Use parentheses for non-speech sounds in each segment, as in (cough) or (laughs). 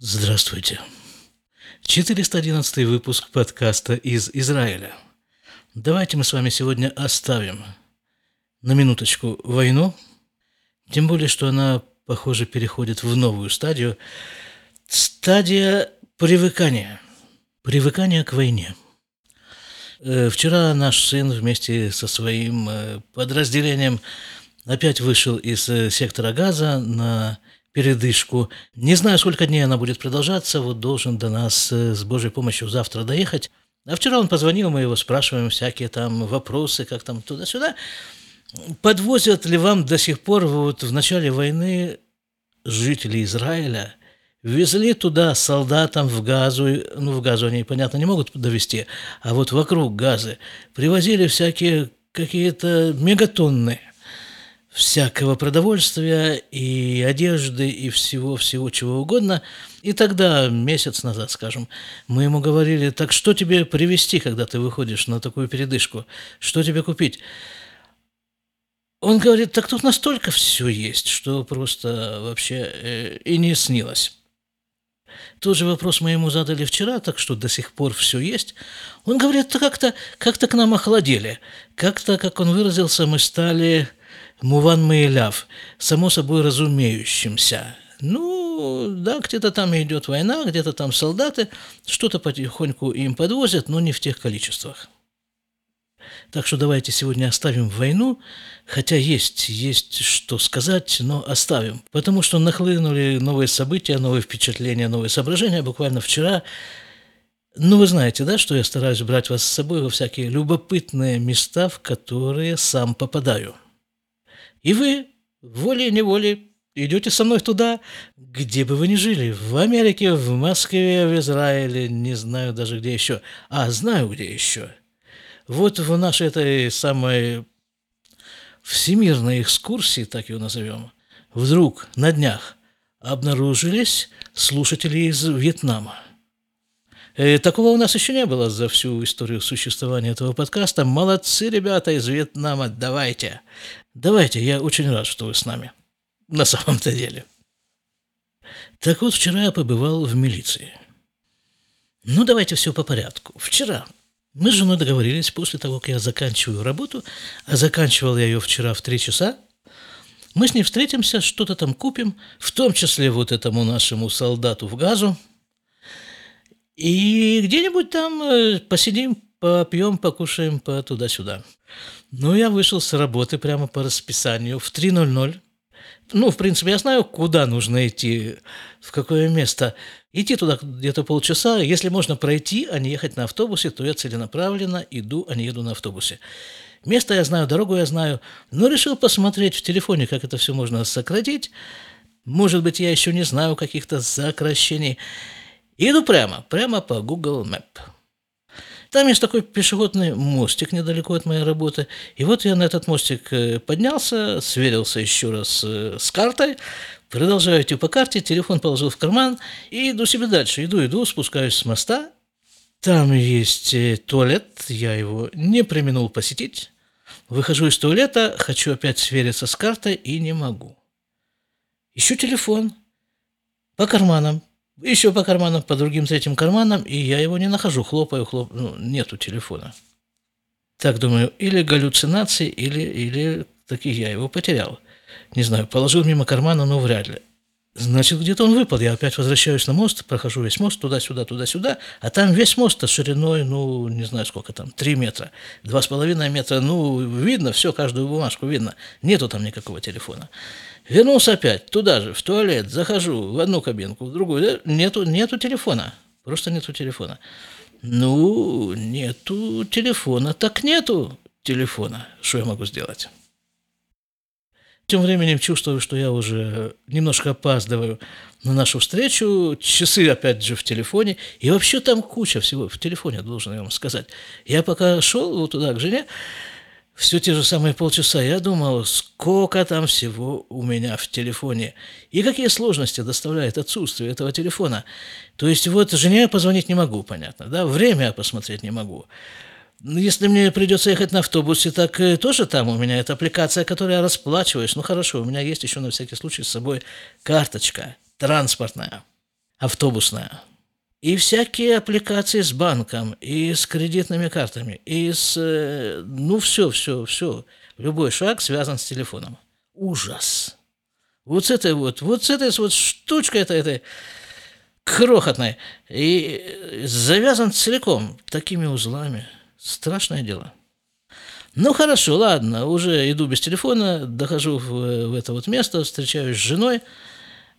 Здравствуйте. 411 выпуск подкаста из Израиля. Давайте мы с вами сегодня оставим на минуточку войну, тем более, что она, похоже, переходит в новую стадию. Стадия привыкания. Привыкания к войне. Э, вчера наш сын вместе со своим э, подразделением опять вышел из э, сектора газа на передышку. Не знаю, сколько дней она будет продолжаться, вот должен до нас э, с Божьей помощью завтра доехать. А вчера он позвонил, мы его спрашиваем всякие там вопросы, как там туда-сюда. Подвозят ли вам до сих пор вот в начале войны жители Израиля везли туда солдатам в газу, ну в газу они, понятно, не могут довести, а вот вокруг газы привозили всякие какие-то мегатонны – всякого продовольствия и одежды и всего-всего чего угодно. И тогда, месяц назад, скажем, мы ему говорили, так что тебе привезти, когда ты выходишь на такую передышку? Что тебе купить? Он говорит, так тут настолько все есть, что просто вообще э, и не снилось. Тот же вопрос мы ему задали вчера, так что до сих пор все есть. Он говорит, как-то как к нам охладели. Как-то, как он выразился, мы стали Муван Маиляв, само собой разумеющимся. Ну, да, где-то там идет война, где-то там солдаты, что-то потихоньку им подвозят, но не в тех количествах. Так что давайте сегодня оставим войну, хотя есть, есть что сказать, но оставим. Потому что нахлынули новые события, новые впечатления, новые соображения. Буквально вчера ну, вы знаете, да, что я стараюсь брать вас с собой во всякие любопытные места, в которые сам попадаю – и вы волей-неволей идете со мной туда, где бы вы ни жили, в Америке, в Москве, в Израиле, не знаю даже где еще. А, знаю где еще. Вот в нашей этой самой всемирной экскурсии, так ее назовем, вдруг на днях обнаружились слушатели из Вьетнама. И такого у нас еще не было за всю историю существования этого подкаста. Молодцы, ребята из Вьетнама, давайте. Давайте, я очень рад, что вы с нами. На самом-то деле. Так вот, вчера я побывал в милиции. Ну, давайте все по порядку. Вчера мы с женой договорились, после того, как я заканчиваю работу, а заканчивал я ее вчера в три часа, мы с ней встретимся, что-то там купим, в том числе вот этому нашему солдату в газу, и где-нибудь там э, посидим, попьем, покушаем по туда-сюда. Ну, я вышел с работы прямо по расписанию в 3.00. Ну, в принципе, я знаю, куда нужно идти, в какое место. Идти туда где-то полчаса. Если можно пройти, а не ехать на автобусе, то я целенаправленно иду, а не еду на автобусе. Место я знаю, дорогу я знаю, но решил посмотреть в телефоне, как это все можно сократить. Может быть, я еще не знаю каких-то сокращений. Иду прямо, прямо по Google Map. Там есть такой пешеходный мостик недалеко от моей работы. И вот я на этот мостик э, поднялся, сверился еще раз э, с картой, продолжаю идти по карте, телефон положил в карман и иду себе дальше. Иду, иду, спускаюсь с моста. Там есть э, туалет, я его не применул посетить. Выхожу из туалета, хочу опять свериться с картой и не могу. Ищу телефон по карманам, еще по карманам, по другим третьим карманам, и я его не нахожу. Хлопаю, хлоп, ну, нету телефона. Так думаю, или галлюцинации, или, или таки я его потерял. Не знаю, положил мимо кармана, но вряд ли. Значит, где-то он выпал. Я опять возвращаюсь на мост, прохожу весь мост, туда-сюда, туда-сюда, а там весь мост шириной, ну, не знаю сколько там, три метра, два с половиной метра, ну, видно все, каждую бумажку видно. Нету там никакого телефона. Вернулся опять туда же, в туалет, захожу в одну кабинку, в другую, нету, нету телефона, просто нету телефона. Ну, нету телефона, так нету телефона. Что я могу сделать? Тем временем чувствую, что я уже немножко опаздываю на нашу встречу. Часы опять же в телефоне. И вообще там куча всего в телефоне, должен я вам сказать. Я пока шел вот туда к жене, все те же самые полчаса я думал, сколько там всего у меня в телефоне и какие сложности доставляет отсутствие этого телефона. То есть вот жене я позвонить не могу, понятно, да, время я посмотреть не могу. Если мне придется ехать на автобусе, так э, тоже там у меня эта аппликация, которая расплачиваешь. Ну хорошо, у меня есть еще на всякий случай с собой карточка транспортная. автобусная. И всякие аппликации с банком, и с кредитными картами, и с... Э, ну, все, все, все. Любой шаг связан с телефоном. Ужас. Вот с этой вот, вот с этой вот штучкой этой, этой крохотной. И завязан целиком такими узлами. Страшное дело. Ну хорошо, ладно, уже иду без телефона, дохожу в, в это вот место, встречаюсь с женой.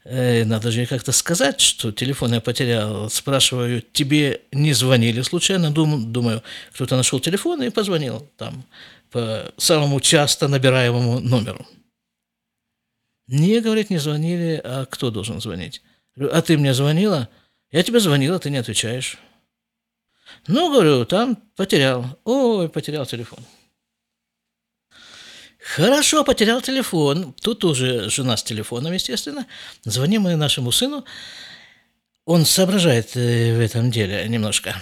Э, надо же как-то сказать, что телефон я потерял. Спрашиваю, тебе не звонили случайно? Дум, думаю, кто-то нашел телефон и позвонил там по самому часто набираемому номеру. Не, говорит, не звонили, а кто должен звонить? А ты мне звонила? Я тебе звонила, ты не отвечаешь. Ну, говорю, там потерял. Ой, потерял телефон. Хорошо, потерял телефон. Тут уже жена с телефоном, естественно. Звоним мы нашему сыну. Он соображает э, в этом деле немножко,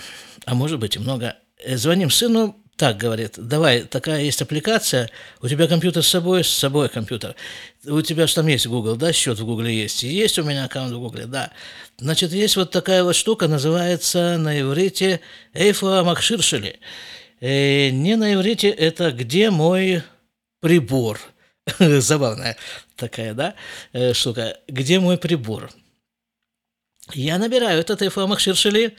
а может быть и много. Э, звоним сыну, так говорит, давай, такая есть аппликация, у тебя компьютер с собой, с собой компьютер. У тебя же там есть Google, да, счет в Google есть? Есть у меня аккаунт в Google, да. Значит, есть вот такая вот штука, называется на иврите Эйфа Макширшели. Э, не на иврите, это где мой прибор. (laughs) Забавная такая, да, э, штука. Где мой прибор? Я набираю этот Эфа Шершели,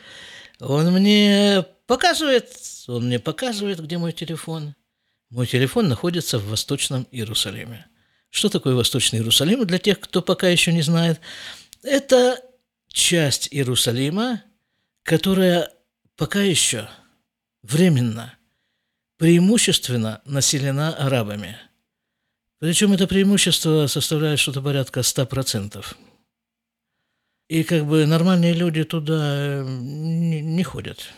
он мне показывает, он мне показывает, где мой телефон. Мой телефон находится в Восточном Иерусалиме. Что такое Восточный Иерусалим? Для тех, кто пока еще не знает, это часть Иерусалима, которая пока еще временно – преимущественно населена арабами. Причем это преимущество составляет что-то порядка 100%. И как бы нормальные люди туда не, не ходят.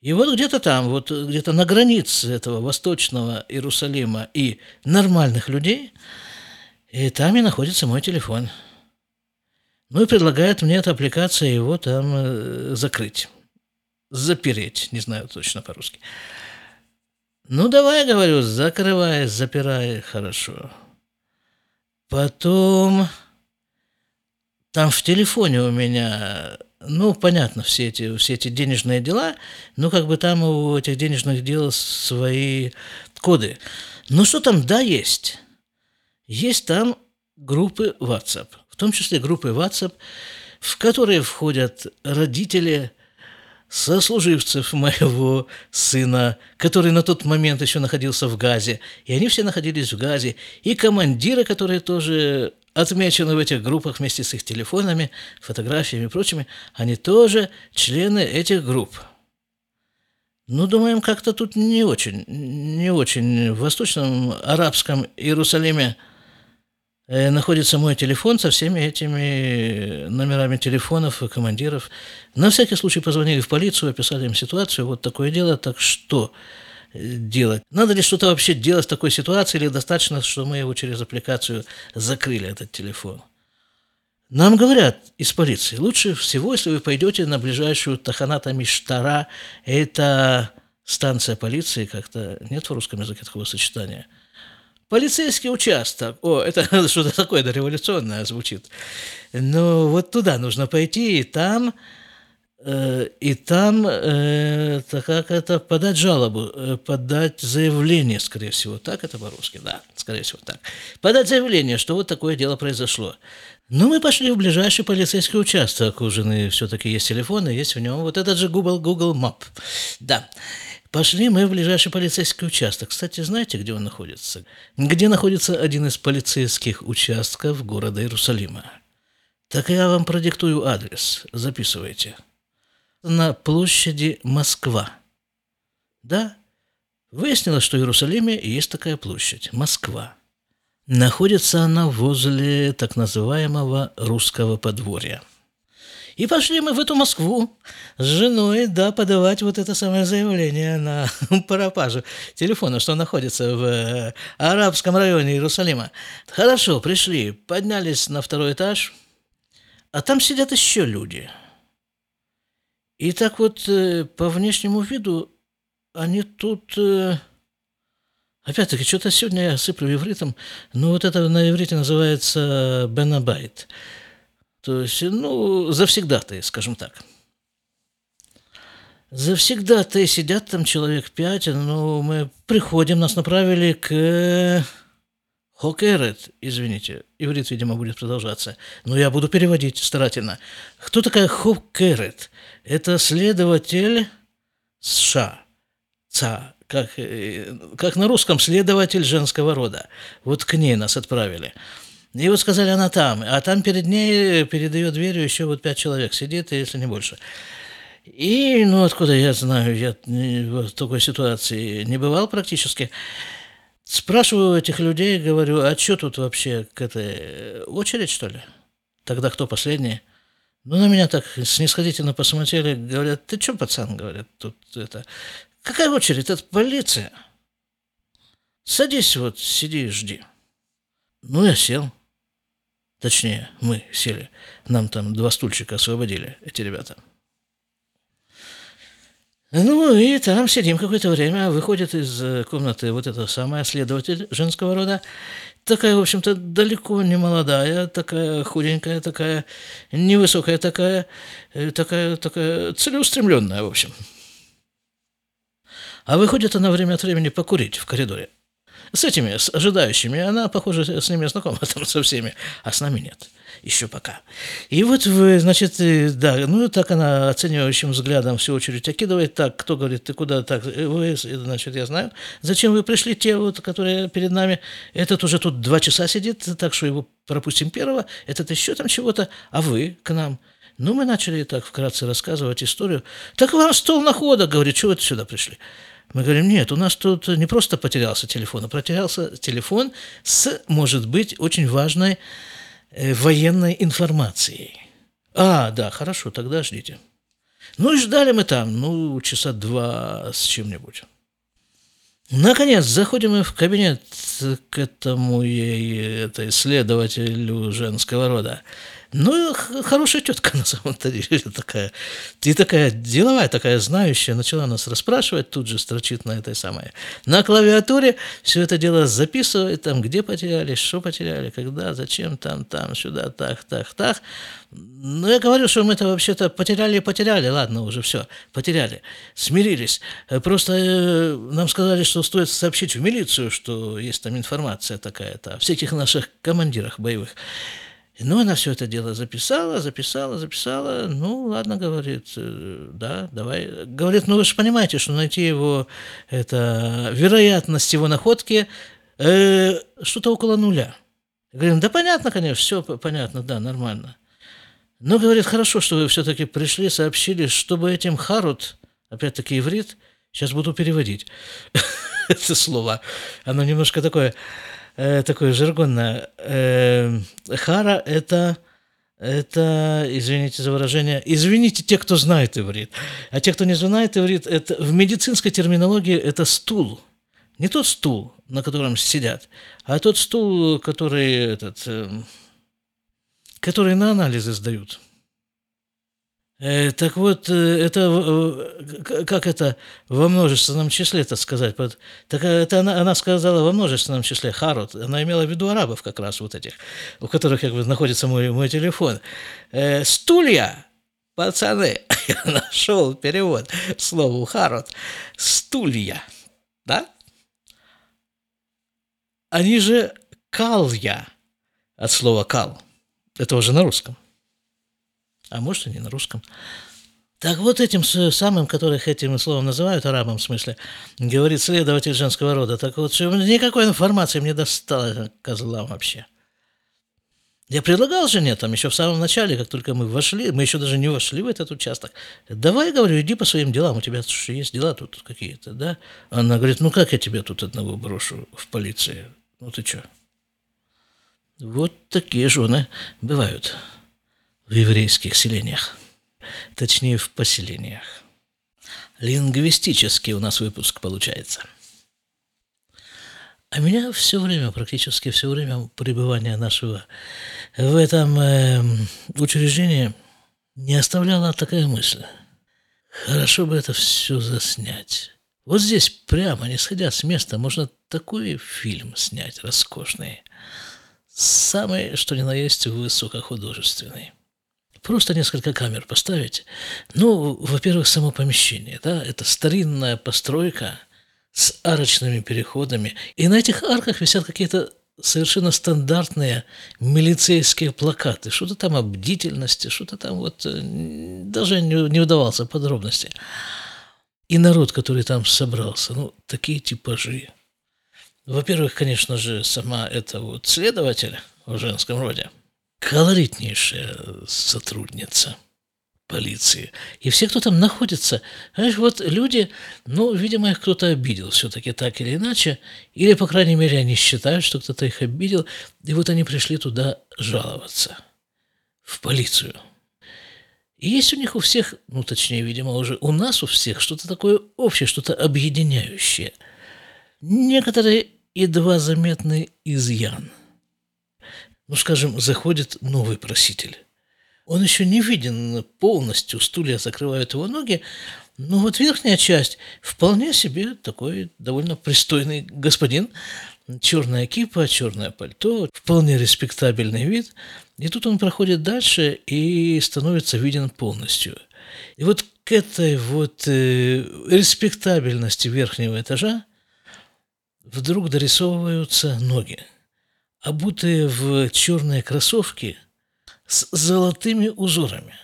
И вот где-то там, вот где-то на границе этого восточного Иерусалима и нормальных людей, и там и находится мой телефон. Ну и предлагает мне эта аппликация его там э, закрыть запереть, не знаю точно по-русски. Ну, давай, говорю, закрывай, запирай, хорошо. Потом там в телефоне у меня, ну, понятно, все эти, все эти денежные дела, ну, как бы там у этих денежных дел свои коды. Ну, что там, да, есть. Есть там группы WhatsApp, в том числе группы WhatsApp, в которые входят родители сослуживцев моего сына, который на тот момент еще находился в Газе, и они все находились в Газе, и командиры, которые тоже отмечены в этих группах вместе с их телефонами, фотографиями и прочими, они тоже члены этих групп. Ну, думаем, как-то тут не очень, не очень в восточном арабском Иерусалиме – находится мой телефон со всеми этими номерами телефонов и командиров. На всякий случай позвонили в полицию, описали им ситуацию, вот такое дело, так что э, делать? Надо ли что-то вообще делать в такой ситуации, или достаточно, что мы его через аппликацию закрыли, этот телефон? Нам говорят из полиции, лучше всего, если вы пойдете на ближайшую Таханата Миштара, это станция полиции, как-то нет в русском языке такого сочетания – Полицейский участок. О, это (laughs) что-то такое да, революционное звучит. Но вот туда нужно пойти, и там, э, и там, э, так как это, подать жалобу, э, подать заявление, скорее всего. Так это по-русски, да, скорее всего так. Подать заявление, что вот такое дело произошло. Ну, мы пошли в ближайший полицейский участок. У жены все-таки есть телефон, и есть в нем вот этот же Google, Google Map. Да. Пошли мы в ближайший полицейский участок. Кстати, знаете, где он находится? Где находится один из полицейских участков города Иерусалима? Так я вам продиктую адрес. Записывайте. На площади Москва. Да, выяснилось, что в Иерусалиме есть такая площадь – Москва. Находится она возле так называемого русского подворья – и пошли мы в эту Москву с женой, да, подавать вот это самое заявление на (laughs) пропажу телефона, что находится в э, арабском районе Иерусалима. Хорошо, пришли, поднялись на второй этаж, а там сидят еще люди. И так вот э, по внешнему виду они тут... Э, опять-таки, что-то сегодня я сыплю ивритом, но вот это на иврите называется бенабайт. То есть, ну, завсегда-то, скажем так. Завсегда-то сидят там человек пять, но мы приходим, нас направили к Хокерет, извините, иврит, видимо, будет продолжаться, но я буду переводить старательно. Кто такая Хокерет? Это следователь США, ЦА, как, э, как на русском следователь женского рода. Вот к ней нас отправили. И вот сказали, она там, а там перед ней, перед ее дверью еще вот пять человек сидит, если не больше. И, ну, откуда я знаю, я в такой ситуации не бывал практически. Спрашиваю этих людей, говорю, а что тут вообще к этой очередь, что ли? Тогда кто последний? Ну, на меня так снисходительно посмотрели, говорят, ты что, пацан, говорят, тут это... Какая очередь? Это полиция. Садись вот, сиди и жди. Ну, я сел. Точнее, мы сели. Нам там два стульчика освободили, эти ребята. Ну и там сидим какое-то время, выходит из э, комнаты вот эта самая следователь женского рода, такая, в общем-то, далеко не молодая, такая худенькая, такая невысокая, такая, э, такая, такая целеустремленная, в общем. А выходит она время от времени покурить в коридоре. С этими, с ожидающими, она, похоже, с ними знакома там со всеми, а с нами нет еще пока. И вот вы, значит, да, ну так она оценивающим взглядом всю очередь окидывает, так, кто говорит, ты куда так, вы, значит, я знаю, зачем вы пришли, те вот, которые перед нами, этот уже тут два часа сидит, так что его пропустим первого, этот еще там чего-то, а вы к нам. Ну, мы начали так вкратце рассказывать историю. Так вам стол находа, говорит, что вы сюда пришли? Мы говорим, нет, у нас тут не просто потерялся телефон, а потерялся телефон с, может быть, очень важной Э, военной информацией. А, да, хорошо, тогда ждите. Ну и ждали мы там, ну, часа два с чем-нибудь. Наконец, заходим мы в кабинет к этому ей, этой следователю женского рода. Ну, хорошая тетка (laughs) на самом-то деле (laughs) такая. И такая деловая, такая знающая, начала нас расспрашивать, тут же строчит на этой самой. На клавиатуре все это дело записывает, там, где потеряли, что потеряли, когда, зачем, там, там, сюда, так, так, так. Ну, я говорю, что мы это вообще-то потеряли и потеряли, ладно, уже все, потеряли, смирились. Просто э, нам сказали, что стоит сообщить в милицию, что есть там информация такая-то о всяких наших командирах боевых. Ну, она все это дело записала, записала, записала. Ну, ладно, говорит, э, да, давай. Говорит, ну вы же понимаете, что найти его, это вероятность его находки э, что-то около нуля. Говорим, да понятно, конечно, все понятно, да, нормально. Но, говорит, хорошо, что вы все-таки пришли, сообщили, чтобы этим Харут, опять-таки иврит, сейчас буду переводить (laughs) это слово, оно немножко такое э, такое жаргонное. Э, хара – это, это, извините за выражение, извините те, кто знает иврит. А те, кто не знает иврит, это, в медицинской терминологии это стул. Не тот стул, на котором сидят, а тот стул, который, этот, э, который на анализы сдают. Э, так вот, э, это, э, как это во множественном числе, это сказать? Так это она, она сказала во множественном числе, Харут. Она имела в виду арабов как раз вот этих, у которых как бы находится мой, мой телефон. Стулья, пацаны, (laughs) я нашел перевод слову Харут. Стулья, да? Они же калья от слова кал. Это уже на русском а может и не на русском. Так вот этим самым, которых этим словом называют арабом, в смысле, говорит следователь женского рода, так вот, никакой информации мне достало козлам вообще. Я предлагал жене там еще в самом начале, как только мы вошли, мы еще даже не вошли в этот участок. Давай, говорю, иди по своим делам, у тебя что, есть дела тут какие-то, да? Она говорит, ну как я тебе тут одного брошу в полиции? Ну ты что? Вот такие жены бывают в еврейских селениях, точнее в поселениях. Лингвистический у нас выпуск получается. А меня все время, практически все время пребывания нашего в этом э, учреждении не оставляла такая мысль. Хорошо бы это все заснять. Вот здесь прямо, не сходя с места, можно такой фильм снять роскошный. Самый, что ни на есть, высокохудожественный. Просто несколько камер поставить. Ну, во-первых, само помещение, да, это старинная постройка с арочными переходами. И на этих арках висят какие-то совершенно стандартные милицейские плакаты. Что-то там о бдительности, что-то там вот... Э, даже не, не удавался подробности. И народ, который там собрался, ну, такие типажи. Во-первых, конечно же, сама эта вот следователь в женском роде, колоритнейшая сотрудница полиции. И все, кто там находится, знаешь, вот люди, ну, видимо, их кто-то обидел все-таки так или иначе, или, по крайней мере, они считают, что кто-то их обидел, и вот они пришли туда жаловаться, в полицию – и есть у них у всех, ну точнее, видимо, уже у нас у всех что-то такое общее, что-то объединяющее. Некоторые едва заметный изъян. Ну, скажем, заходит новый проситель. Он еще не виден полностью, стулья закрывают его ноги, но вот верхняя часть вполне себе такой довольно пристойный господин, черная кипа, черное пальто, вполне респектабельный вид. И тут он проходит дальше и становится виден полностью. И вот к этой вот э, респектабельности верхнего этажа вдруг дорисовываются ноги, обутые в черные кроссовки с золотыми узорами.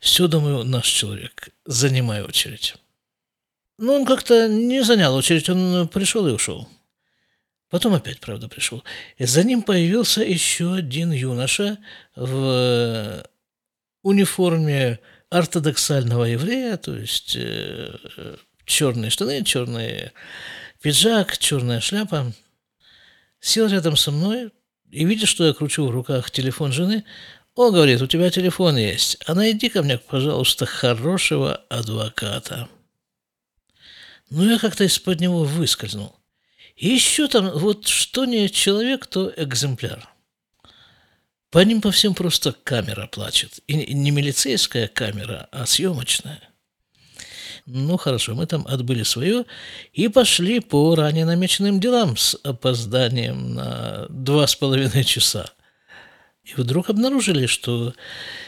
Все, думаю, наш человек, занимай очередь. Но он как-то не занял очередь, он пришел и ушел. Потом опять, правда, пришел. И за ним появился еще один юноша в униформе ортодоксального еврея, то есть э, черные штаны, черный пиджак, черная шляпа. Сел рядом со мной и, видя, что я кручу в руках телефон жены, о, говорит, у тебя телефон есть, а найди ко мне, пожалуйста, хорошего адвоката. Ну, я как-то из-под него выскользнул. И еще там, вот что не человек, то экземпляр. По ним по всем просто камера плачет. И не милицейская камера, а съемочная. Ну, хорошо, мы там отбыли свое и пошли по ранее намеченным делам с опозданием на два с половиной часа. И вдруг обнаружили, что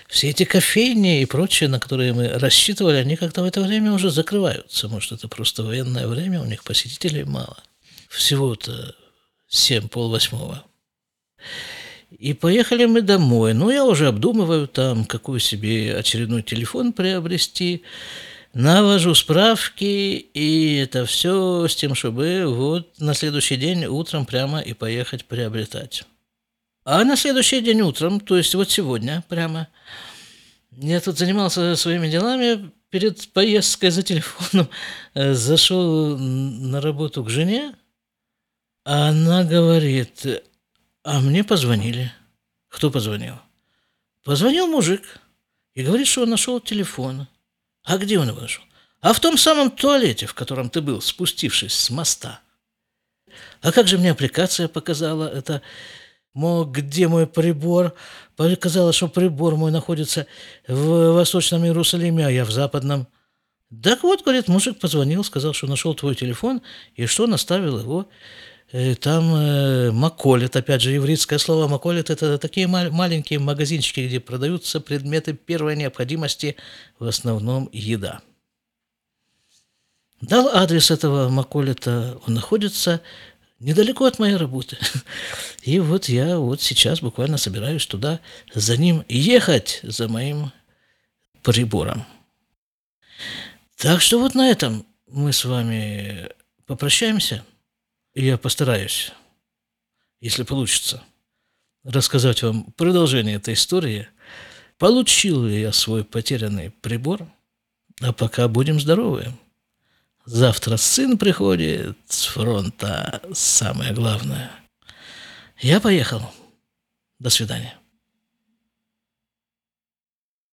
все эти кофейни и прочее, на которые мы рассчитывали, они как-то в это время уже закрываются. Может, это просто военное время, у них посетителей мало всего-то семь, полвосьмого. И поехали мы домой. Ну, я уже обдумываю там, какой себе очередной телефон приобрести. Навожу справки, и это все с тем, чтобы вот на следующий день утром прямо и поехать приобретать. А на следующий день утром, то есть вот сегодня прямо, я тут занимался своими делами, перед поездкой за телефоном э, зашел на работу к жене, а она говорит, а мне позвонили. Кто позвонил? Позвонил мужик и говорит, что он нашел телефон. А где он нашел? А в том самом туалете, в котором ты был, спустившись с моста. А как же мне аппликация показала это? Мол, где мой прибор? Показала, что прибор мой находится в Восточном Иерусалиме, а я в Западном. Так вот, говорит, мужик позвонил, сказал, что нашел твой телефон, и что наставил его там э, Маколет, опять же, еврейское слово Маколет, это такие маленькие магазинчики, где продаются предметы первой необходимости, в основном еда. Дал адрес этого Маколета, он находится недалеко от моей работы. И вот я вот сейчас буквально собираюсь туда за ним ехать, за моим прибором. Так что вот на этом мы с вами попрощаемся – я постараюсь, если получится, рассказать вам продолжение этой истории. Получил ли я свой потерянный прибор? А пока будем здоровы. Завтра сын приходит с фронта, самое главное. Я поехал. До свидания.